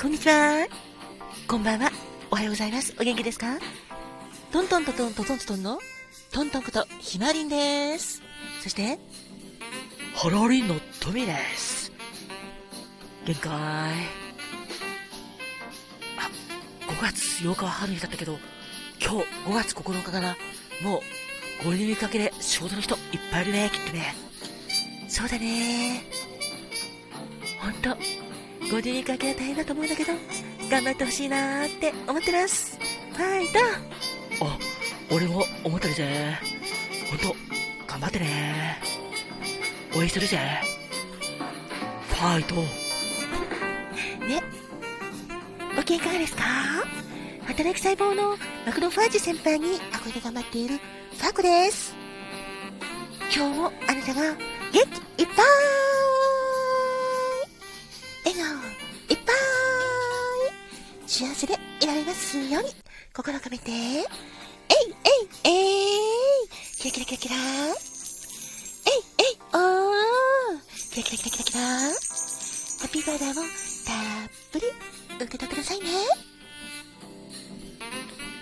こんにちは。こんばんは。おはようございます。お元気ですか？トントントントントントントンのトントンことひまりんです。そして、ハラリンのトミーです。限界。あ、5月8日は春にだったけど、今日5月9日かな。もう、ゴールデンウィーク明けで仕事の人いっぱいいるね、きっとね。そうだね。ほんと、ゴールデンウィーク明けは大変だと思うんだけど、頑張ってほしいなーって思ってます。ファイトあ、俺も思ってるぜ。ほんと、頑張ってね応援してるぜ。ファイト。ね。ご機嫌いかがですか？働く細胞のマクロファージ先輩に憧れ頑張っているファクです。今日もあなたが元気いっぱい幸せでいられますように、心を込めて、えいえいえいキラキラキラキラえいえいおーキラキラキラキラキラハッピーバーダーをたっぷり受け取ってくださいね。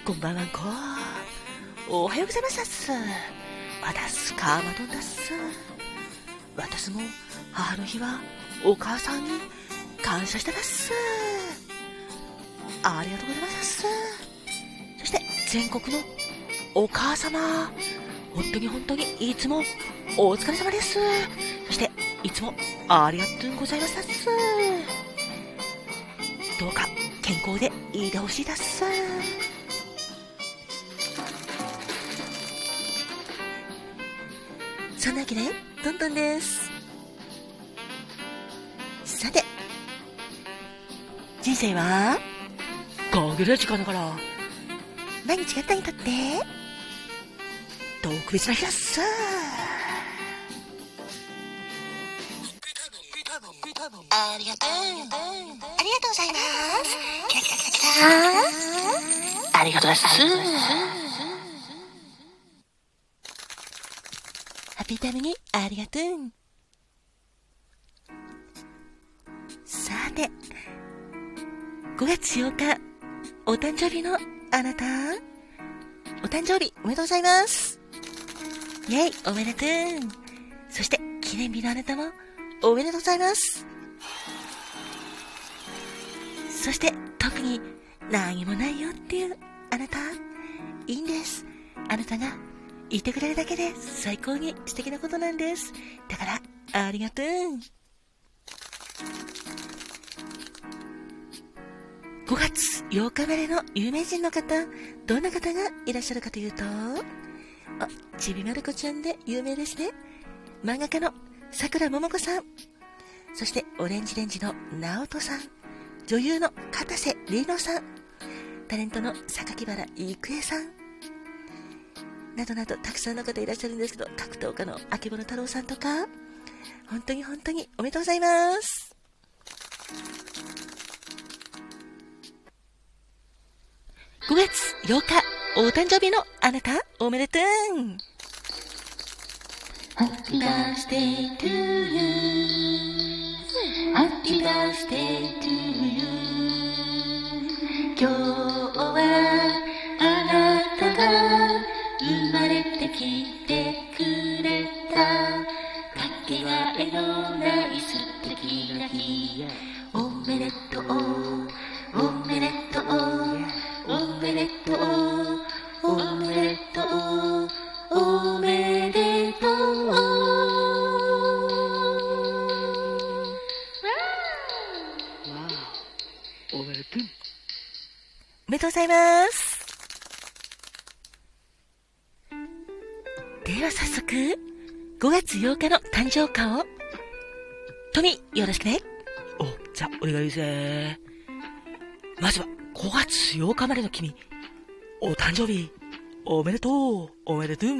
こんばんはんこ。おはようございますわたすかまどんだっす。私も母の日はお母さんに感謝してます。ありがとうございます。そして、全国のお母様、本当に本当にいつもお疲れ様です。そして、いつもありがとうございます。どうか健康でいてほしいです。そんなわけで、トントンです。さて、人生は？ガゲレ時間だから。毎日やったにとって、特別な日だっす。ありがとう。ありがとうございます。キラキラキラキラ。ありがとうございます。ハッピータイムにありがとう。さて、5月8日、お誕生日のあなた、お誕生日おめでとうございます。イェイ、おめでとう。そして、記念日のあなたも、おめでとうございます。そして、特に、何もないよっていう、あなた、いいんです。あなたが、いてくれるだけで、最高に素敵なことなんです。だから、ありがとう。5月8日までの有名人の方、どんな方がいらっしゃるかというと、あ、ちびまる子ちゃんで有名ですね。漫画家の桜桃子さん。そして、オレンジレンジの直人さん。女優の片瀬里乃さん。タレントの榊原郁恵さん。などなど、たくさんの方いらっしゃるんですけど、格闘家の秋物太郎さんとか、本当に本当におめでとうございます。5月8日、お誕生日のあなた、おめでとう。Happy birthday to you Happy birthday to you 今日はあなたが生まれてきてくれた。かけがえのない素敵な日。おめでとう。月8日の誕生花を、トミー、よろしくね。お、じゃあ、お願いぜまずは、5月8日までの君、お誕生日、おめでとう、おめでとう。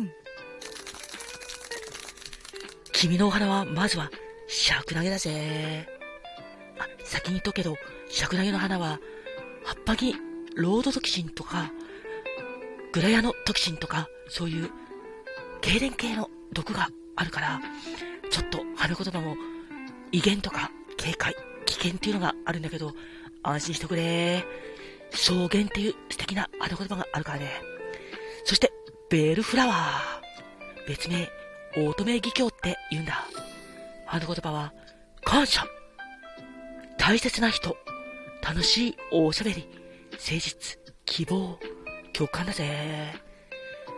君のお花は、まずは、尺投げだぜ。あ、先に言っとくけど、尺投げの花は、葉っぱにロードトキシンとか、グラヤノトキシンとか、そういう、痙攣系の毒があるから、ちょっと花言葉も、威厳とか警戒、危険っていうのがあるんだけど、安心してくれ。草原っていう素敵な花言葉があるからね。そして、ベールフラワー。別名、乙女義教って言うんだ。花言葉は、感謝。大切な人。楽しいおしゃべり。誠実。希望。共感だぜ。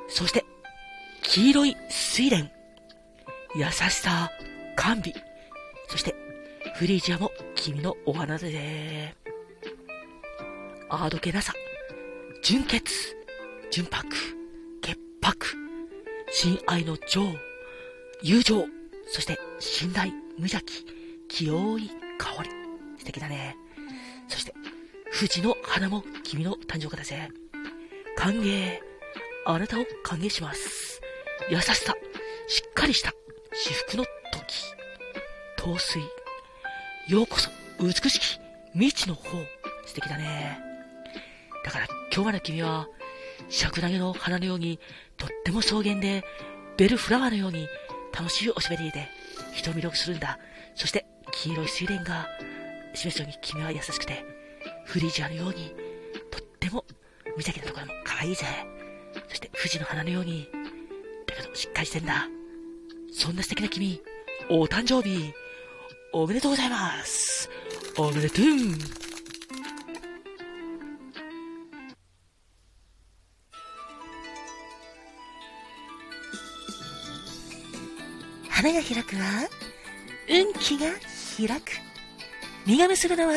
そして、黄色い睡蓮。優しさ、甘美。そして、フリージアも君のお花だぜ。あどけなさ、純潔、純白、潔白、親愛の情、友情、そして信頼、無邪気、清い香り。素敵だね。そして、富士の花も君の誕生日だぜ。歓迎。あなたを歓迎します。優しさ、しっかりした至福の時。陶酔。ようこそ、美しき未知の方。素敵だね。だから今日まで君は、尺投げの花のように、とっても草原で、ベルフラワーのように、楽しいおしゃべりで、人を魅了するんだ。そして、黄色い水蓮が、示すように君は優しくて、フリージアのように、とっても無邪気なところも可愛いぜ。そして、富士の花のように、だけどしっかりしてんだ。そんな素敵な君、お誕生日、おめでとうございます。おめでとう。花が開くは、運気が開く。実が結ぶのは、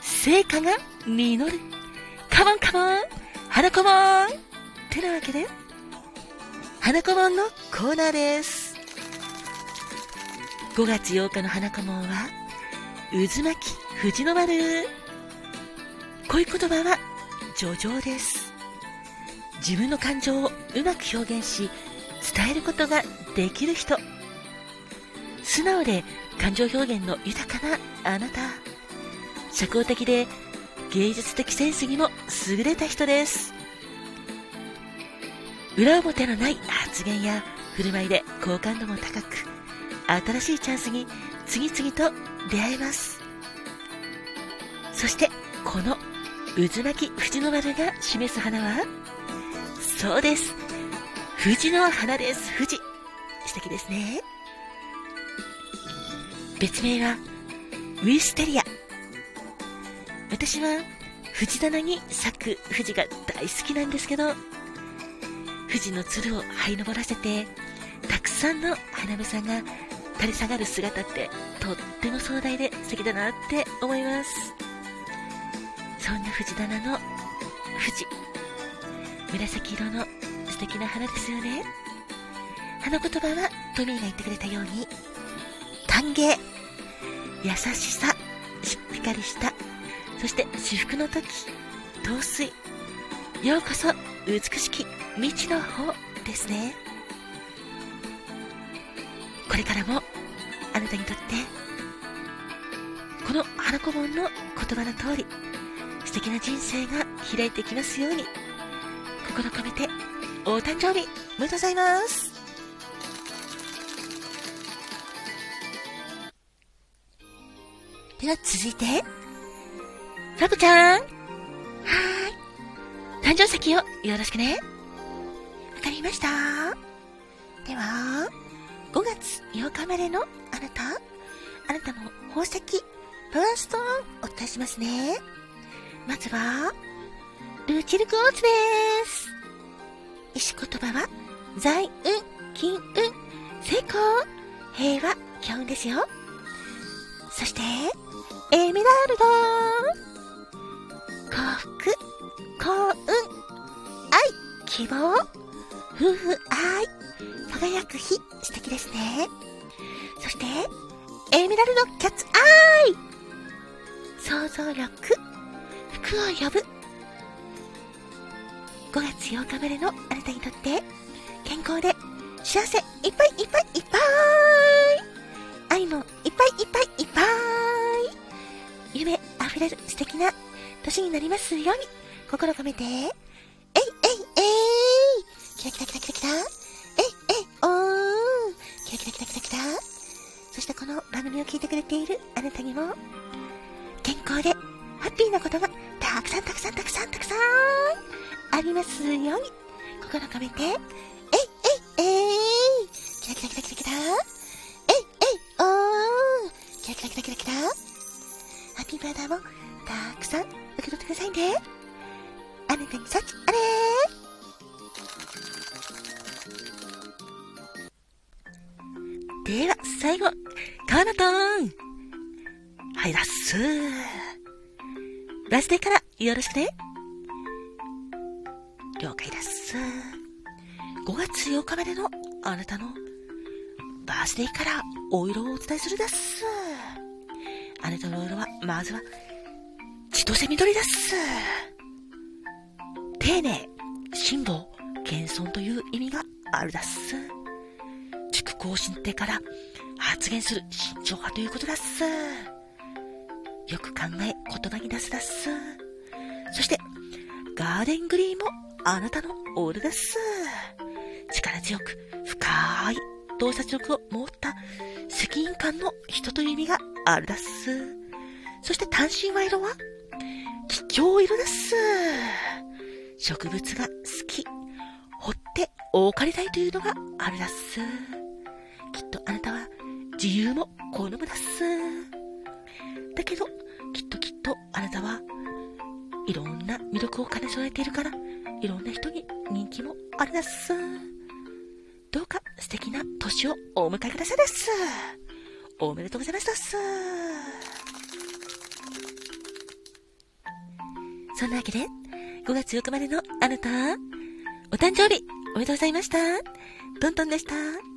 成果が実る。カモンカモン花子もんってなわけで、花子もんのコーナーです。5月8日の花子もんは、渦巻き藤の丸。こういう言葉は、叙情です。自分の感情をうまく表現し、伝えることができる人。素直で感情表現の豊かなあなた。社交的で芸術的センスにも優れた人です。裏表のない発言や振る舞いで好感度も高く、新しいチャンスに次々と出会えます。そして、この渦巻き藤の丸が示す花は、そうです。藤の花です。藤。素敵ですね。別名は、ウィステリア。私は、藤棚に咲く藤が大好きなんですけど、藤のつるを這い登らせて、たくさんの花芽さんが垂れ下がる姿ってとっても壮大で素敵だなって思います。そんな藤棚の藤、紫色の素敵な花ですよね。花言葉はトミーが言ってくれたように、歓迎、優しさ、しっかりした、そして至福の時、陶酔、ようこそ美しき未知の方ですね。これからもあなたにとってこの花子本の言葉の通り素敵な人生が開いていきますように心込めてお誕生日おめでとうございます。では続いてラブちゃん。はーい。誕生石をよろしくね。かりました。では5月8日までのあなたあなたの宝石パワーストーンお伝えしますね。まずはルーチルクオーツです。石言葉は財運金運成功平和強運ですよ。そしてエメラルド。幸福幸運愛希望。夫婦愛輝く日素敵ですね。そしてエメラルドキャッツアイ。想像力服を呼ぶ。5月8日までのあなたにとって健康で幸せいっぱいいっぱいいっぱい。愛もいっぱいいっぱいいっぱい。夢あふれる素敵な年になりますように心込めて。キラキラキラキラキラえいえいおーキラキラキラキラキラ。そしてこの番組を聞いてくれているあなたにも健康でハッピーなことがたくさんたくさんたくさんたくさんありますように、心込めて、えいえいえいキラキラキラキラキラ。えいえいおーキラキラキラキラキラ。ハッピーバーダーもたくさん受け取ってくださいね。あなたに幸あれ。では、最後、カーナトーンはい、だっすラスデーからよろしくね。了解です。5月8日までのあなたのバースデーからお色をお伝えするです。あなたのお色は、まずは、千歳緑です。丁寧、辛抱、謙遜という意味があるです。更新ってから発言する慎重派ということです。よく考え言葉に出すです。そして、ガーデングリーンもあなたのオールです。力強く深い洞察力を持った責任感の人という意味があるです。そして単身賄賂は、気境色です。植物が好き、掘ってお借りたいというのがあるです。きっとあなたは自由も好むです。だけど、きっときっとあなたはいろんな魅力を兼ね備えているから、いろんな人に人気もあるです。どうか素敵な年をお迎えくださいです。おめでとうございますです。そんなわけで、5月8日までのあなた、お誕生日おめでとうございました。トントンでした。